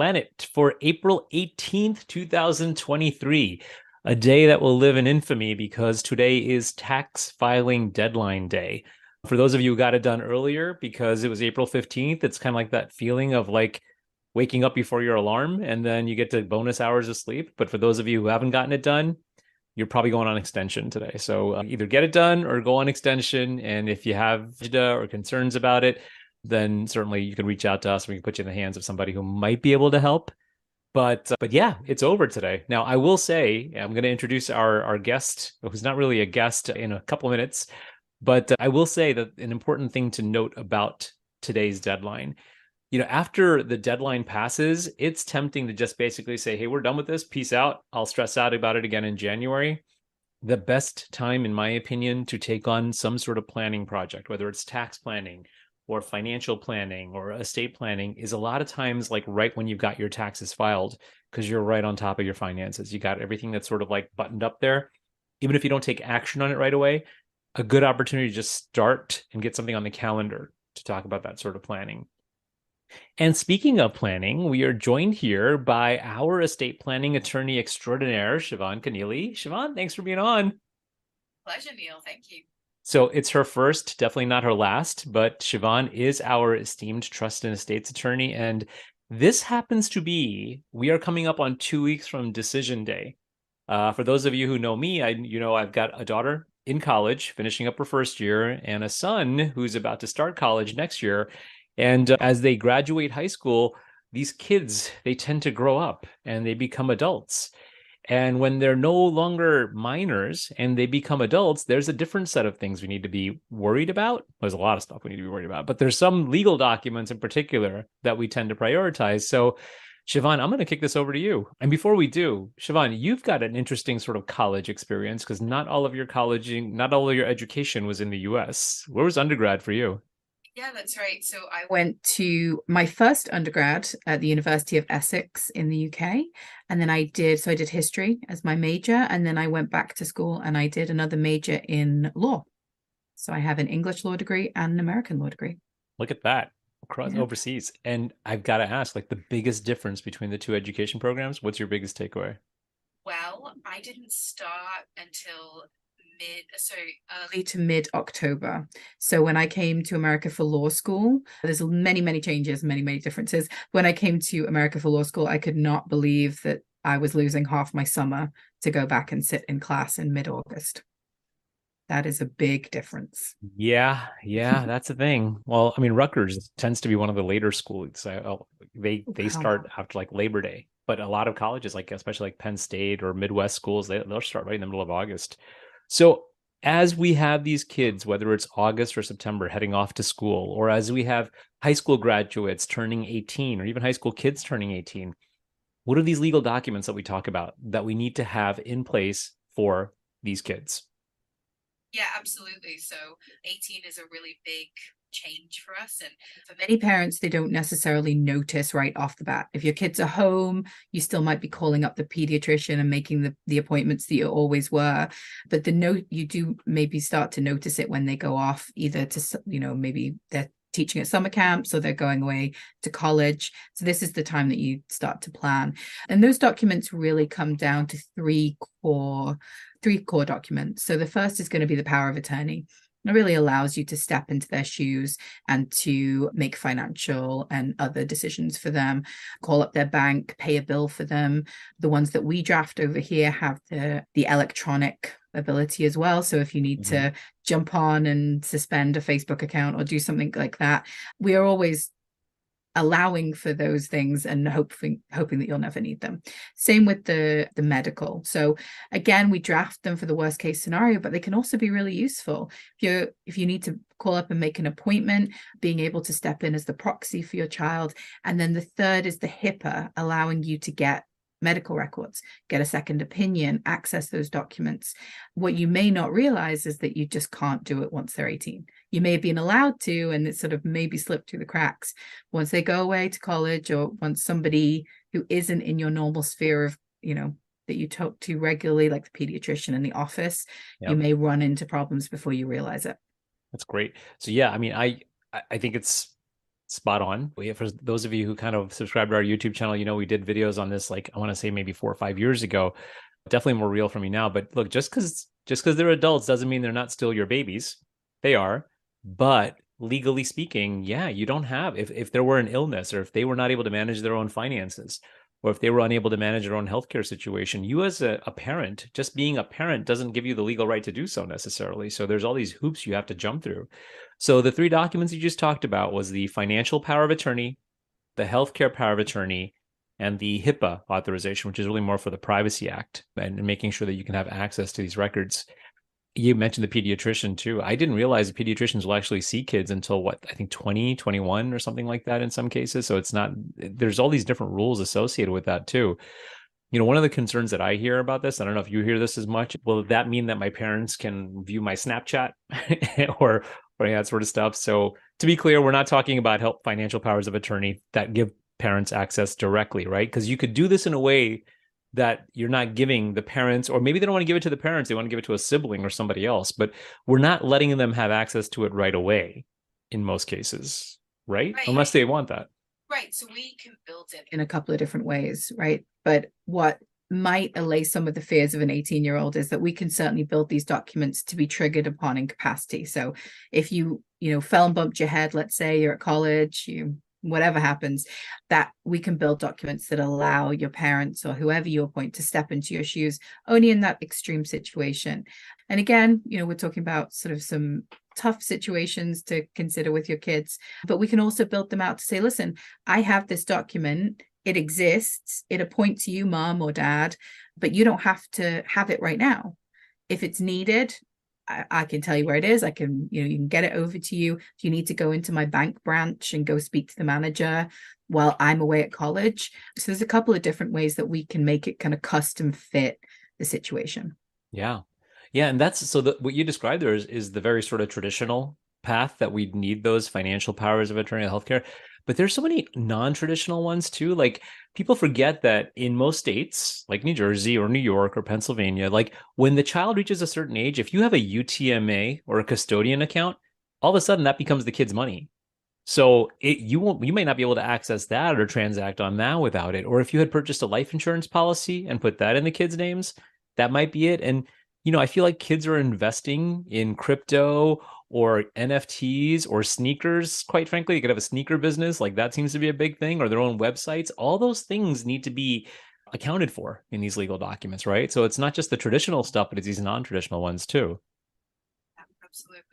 planet for April 18th, 2023, a day that will live in infamy because today is tax filing deadline day. For those of you who got it done earlier because it was April 15th, it's kind of like that feeling of like waking up before your alarm and then you get to bonus hours of sleep. But for those of you who haven't gotten it done, you're probably going on extension today. So uh, either get it done or go on extension. And if you have or concerns about it, then certainly you can reach out to us. We can put you in the hands of somebody who might be able to help. But uh, but yeah, it's over today. Now I will say I'm going to introduce our our guest, who's not really a guest, in a couple minutes. But uh, I will say that an important thing to note about today's deadline you know, after the deadline passes, it's tempting to just basically say, hey, we're done with this. Peace out. I'll stress out about it again in January. The best time, in my opinion, to take on some sort of planning project, whether it's tax planning or financial planning or estate planning, is a lot of times like right when you've got your taxes filed, because you're right on top of your finances. You got everything that's sort of like buttoned up there. Even if you don't take action on it right away, a good opportunity to just start and get something on the calendar to talk about that sort of planning. And speaking of planning, we are joined here by our estate planning attorney extraordinaire, Siobhan Kinealy. Siobhan, thanks for being on. Pleasure, Neil. Thank you. So it's her first, definitely not her last, but Siobhan is our esteemed trust and estates attorney. And this happens to be, we are coming up on two weeks from decision day. Uh, for those of you who know me, I you know I've got a daughter in college, finishing up her first year, and a son who's about to start college next year. And uh, as they graduate high school, these kids, they tend to grow up and they become adults. And when they're no longer minors and they become adults, there's a different set of things we need to be worried about. There's a lot of stuff we need to be worried about, but there's some legal documents in particular that we tend to prioritize. So, Siobhan, I'm going to kick this over to you. And before we do, Siobhan, you've got an interesting sort of college experience because not all of your college, not all of your education was in the US. Where was undergrad for you? Yeah, that's right. So I went to my first undergrad at the University of Essex in the UK. And then I did, so I did history as my major. And then I went back to school and I did another major in law. So I have an English law degree and an American law degree. Look at that across yeah. overseas. And I've got to ask, like the biggest difference between the two education programs, what's your biggest takeaway? Well, I didn't start until mid so early to mid October. So when I came to America for law school, there's many many changes, many many differences. When I came to America for law school, I could not believe that I was losing half my summer to go back and sit in class in mid August. That is a big difference. Yeah, yeah, that's the thing. Well, I mean, Rutgers tends to be one of the later schools. So oh, they oh, they start after like Labor Day, but a lot of colleges, like especially like Penn State or Midwest schools, they they'll start right in the middle of August. So as we have these kids, whether it's August or September, heading off to school, or as we have high school graduates turning 18, or even high school kids turning 18, what are these legal documents that we talk about that we need to have in place for these kids? Yeah, absolutely. So 18 is a really big change for us. And for many parents, they don't necessarily notice right off the bat. If your kids are home, you still might be calling up the pediatrician and making the, the appointments that you always were. But the note you do maybe start to notice it when they go off, either to, you know, maybe they're teaching at summer camps or they're going away to college. So this is the time that you start to plan. And those documents really come down to three core three core documents. So the first is going to be the power of attorney. It really allows you to step into their shoes and to make financial and other decisions for them, call up their bank, pay a bill for them. The ones that we draft over here have the, the electronic ability as well. So if you need mm-hmm. to jump on and suspend a Facebook account or do something like that, we are always allowing for those things and hoping hoping that you'll never need them same with the the medical so again we draft them for the worst case scenario but they can also be really useful if you if you need to call up and make an appointment being able to step in as the proxy for your child and then the third is the HIPAA allowing you to get medical records, get a second opinion, access those documents. What you may not realize is that you just can't do it once they're 18. You may have been allowed to, and it sort of maybe slipped through the cracks. Once they go away to college, or once somebody who isn't in your normal sphere of, you know, that you talk to regularly, like the pediatrician in the office, yep. you may run into problems before you realize it. That's great. So yeah, I mean, I I think it's spot on. We, for those of you who kind of subscribe to our YouTube channel, you know we did videos on this like I want to say maybe four or five years ago. Definitely more real for me now. But look, just because just because they're adults doesn't mean they're not still your babies. They are, but legally speaking, yeah, you don't have if if there were an illness or if they were not able to manage their own finances or if they were unable to manage their own healthcare situation, you as a, a, parent, just being a parent doesn't give you the legal right to do so necessarily. So there's all these hoops you have to jump through. So the three documents you just talked about was the financial power of attorney, the healthcare power of attorney, and the HIPAA authorization, which is really more for the Privacy Act and making sure that you can have access to these records you mentioned the pediatrician too. I didn't realize the pediatricians will actually see kids until what I think 20, 21 or something like that in some cases. So it's not there's all these different rules associated with that too. You know, one of the concerns that I hear about this, I don't know if you hear this as much, will that mean that my parents can view my Snapchat or or that sort of stuff? So to be clear, we're not talking about help financial powers of attorney that give parents access directly, right? Because you could do this in a way that you're not giving the parents, or maybe they don't want to give it to the parents, they want to give it to a sibling or somebody else, but we're not letting them have access to it right away in most cases, right? right. Unless they want that. Right. So we can build it in a couple of different ways, right? But what might allay some of the fears of an 18 year old is that we can certainly build these documents to be triggered upon incapacity. So if you, you know, fell and bumped your head, let's say you're at college, you whatever happens, that we can build documents that allow your parents or whoever you appoint to step into your shoes only in that extreme situation. And again, you know, we're talking about sort of some tough situations to consider with your kids, but we can also build them out to say, listen, I have this document. It exists. It appoints you, mom or dad, but you don't have to have it right now. If it's needed, I, I can tell you where it is. I can, you know, you can get it over to you. Do you need to go into my bank branch and go speak to the manager while I'm away at college? So there's a couple of different ways that we can make it kind of custom fit the situation. Yeah. Yeah. And that's so that what you described there is, is the very sort of traditional path that we need those financial powers of attorney healthcare. But there's so many non-traditional ones too. Like people forget that in most states, like New Jersey or New York or Pennsylvania, like when the child reaches a certain age, if you have a UTMA or a custodian account, all of a sudden that becomes the kid's money. So it, you won't you may not be able to access that or transact on that without it. Or if you had purchased a life insurance policy and put that in the kids' names, that might be it. And you know, I feel like kids are investing in crypto or NFTs or sneakers, quite frankly. You could have a sneaker business, like that seems to be a big thing, or their own websites. All those things need to be accounted for in these legal documents, right? So it's not just the traditional stuff, but it's these non-traditional ones too. Absolutely.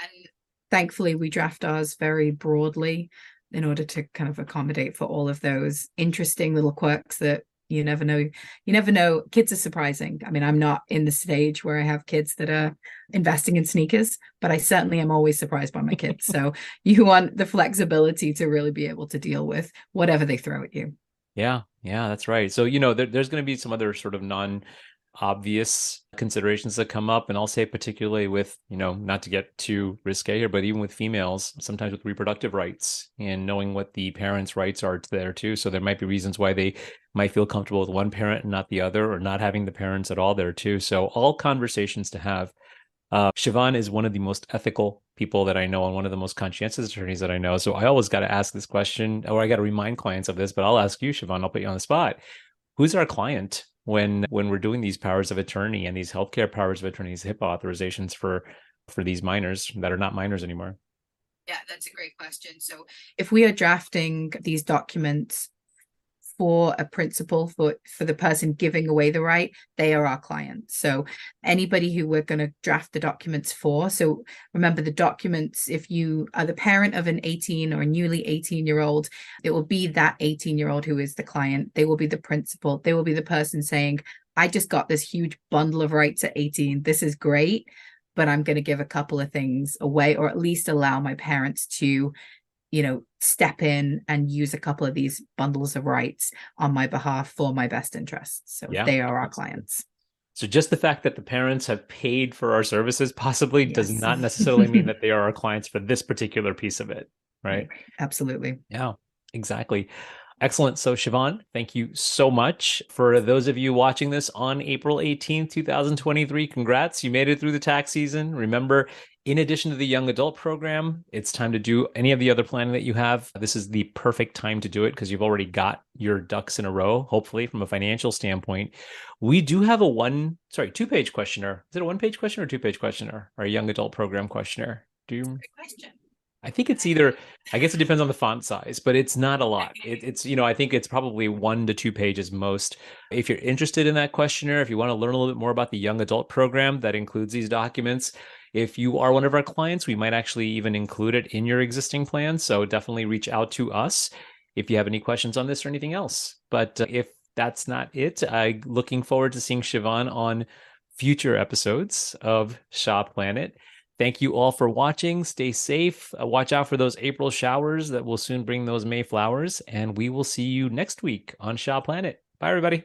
And thankfully we draft ours very broadly in order to kind of accommodate for all of those interesting little quirks that you never know you never know. Kids are surprising. I mean i'm not in the stage where i have kids that are investing in sneakers but i certainly am always surprised by my kids. So you want the flexibility to really be able to deal with whatever they throw at you. Yeah yeah that's right. So you know there, there's going to be some other sort of non obvious considerations that come up. And i'll say particularly with you know not to get too risque here but even with females sometimes with reproductive rights and knowing what the parents rights are there too. So there might be reasons why they might feel comfortable with one parent and not the other or not having the parents at all there too. So all conversations to have. Uh, Siobhan is one of the most ethical people that I know and one of the most conscientious attorneys that I know. So I always got to ask this question, or I got to remind clients of this, but I'll ask you, Siobhan, I'll put you on the spot. Who's our client when when we're doing these powers of attorney and these healthcare powers of attorney, these HIPAA authorizations for for these minors that are not minors anymore? Yeah, that's a great question. So if we are drafting these documents for a principal for for the person giving away the right they are our client. So anybody who we're going to draft the documents for so remember the documents if you are the parent of an 18 or a newly 18 year old it will be that 18 year old who is the client. They will be the principal. They will be the person saying i just got this huge bundle of rights at 18 this is great but i'm going to give a couple of things away or at least allow my parents to you know, step in and use a couple of these bundles of rights on my behalf for my best interests. So yeah. they are our clients. So just the fact that the parents have paid for our services possibly yes. does not necessarily mean that they are our clients for this particular piece of it, right? Absolutely. Yeah, exactly. Excellent. So, Siobhan, thank you so much. For those of you watching this on April 18th, 2023, congrats. You made it through the tax season. Remember, in addition to the young adult program, it's time to do any of the other planning that you have. This is the perfect time to do it because you've already got your ducks in a row, hopefully, from a financial standpoint. We do have a one, sorry, two page questionnaire. Is it a one page questionnaire or two page questionnaire or a young adult program questionnaire? Do you? Good question. I think it's either. I guess it depends on the font size, but it's not a lot. It, it's you know I think it's probably one to two pages most. If you're interested in that questionnaire, if you want to learn a little bit more about the young adult program that includes these documents, if you are one of our clients, we might actually even include it in your existing plan. So definitely reach out to us if you have any questions on this or anything else. But uh, if that's not it, I'm looking forward to seeing Siobhan on future episodes of Shop Planet. Thank you all for watching. Stay safe. Uh, watch out for those April showers that will soon bring those May flowers. And we will see you next week on Shop Planet. Bye, everybody.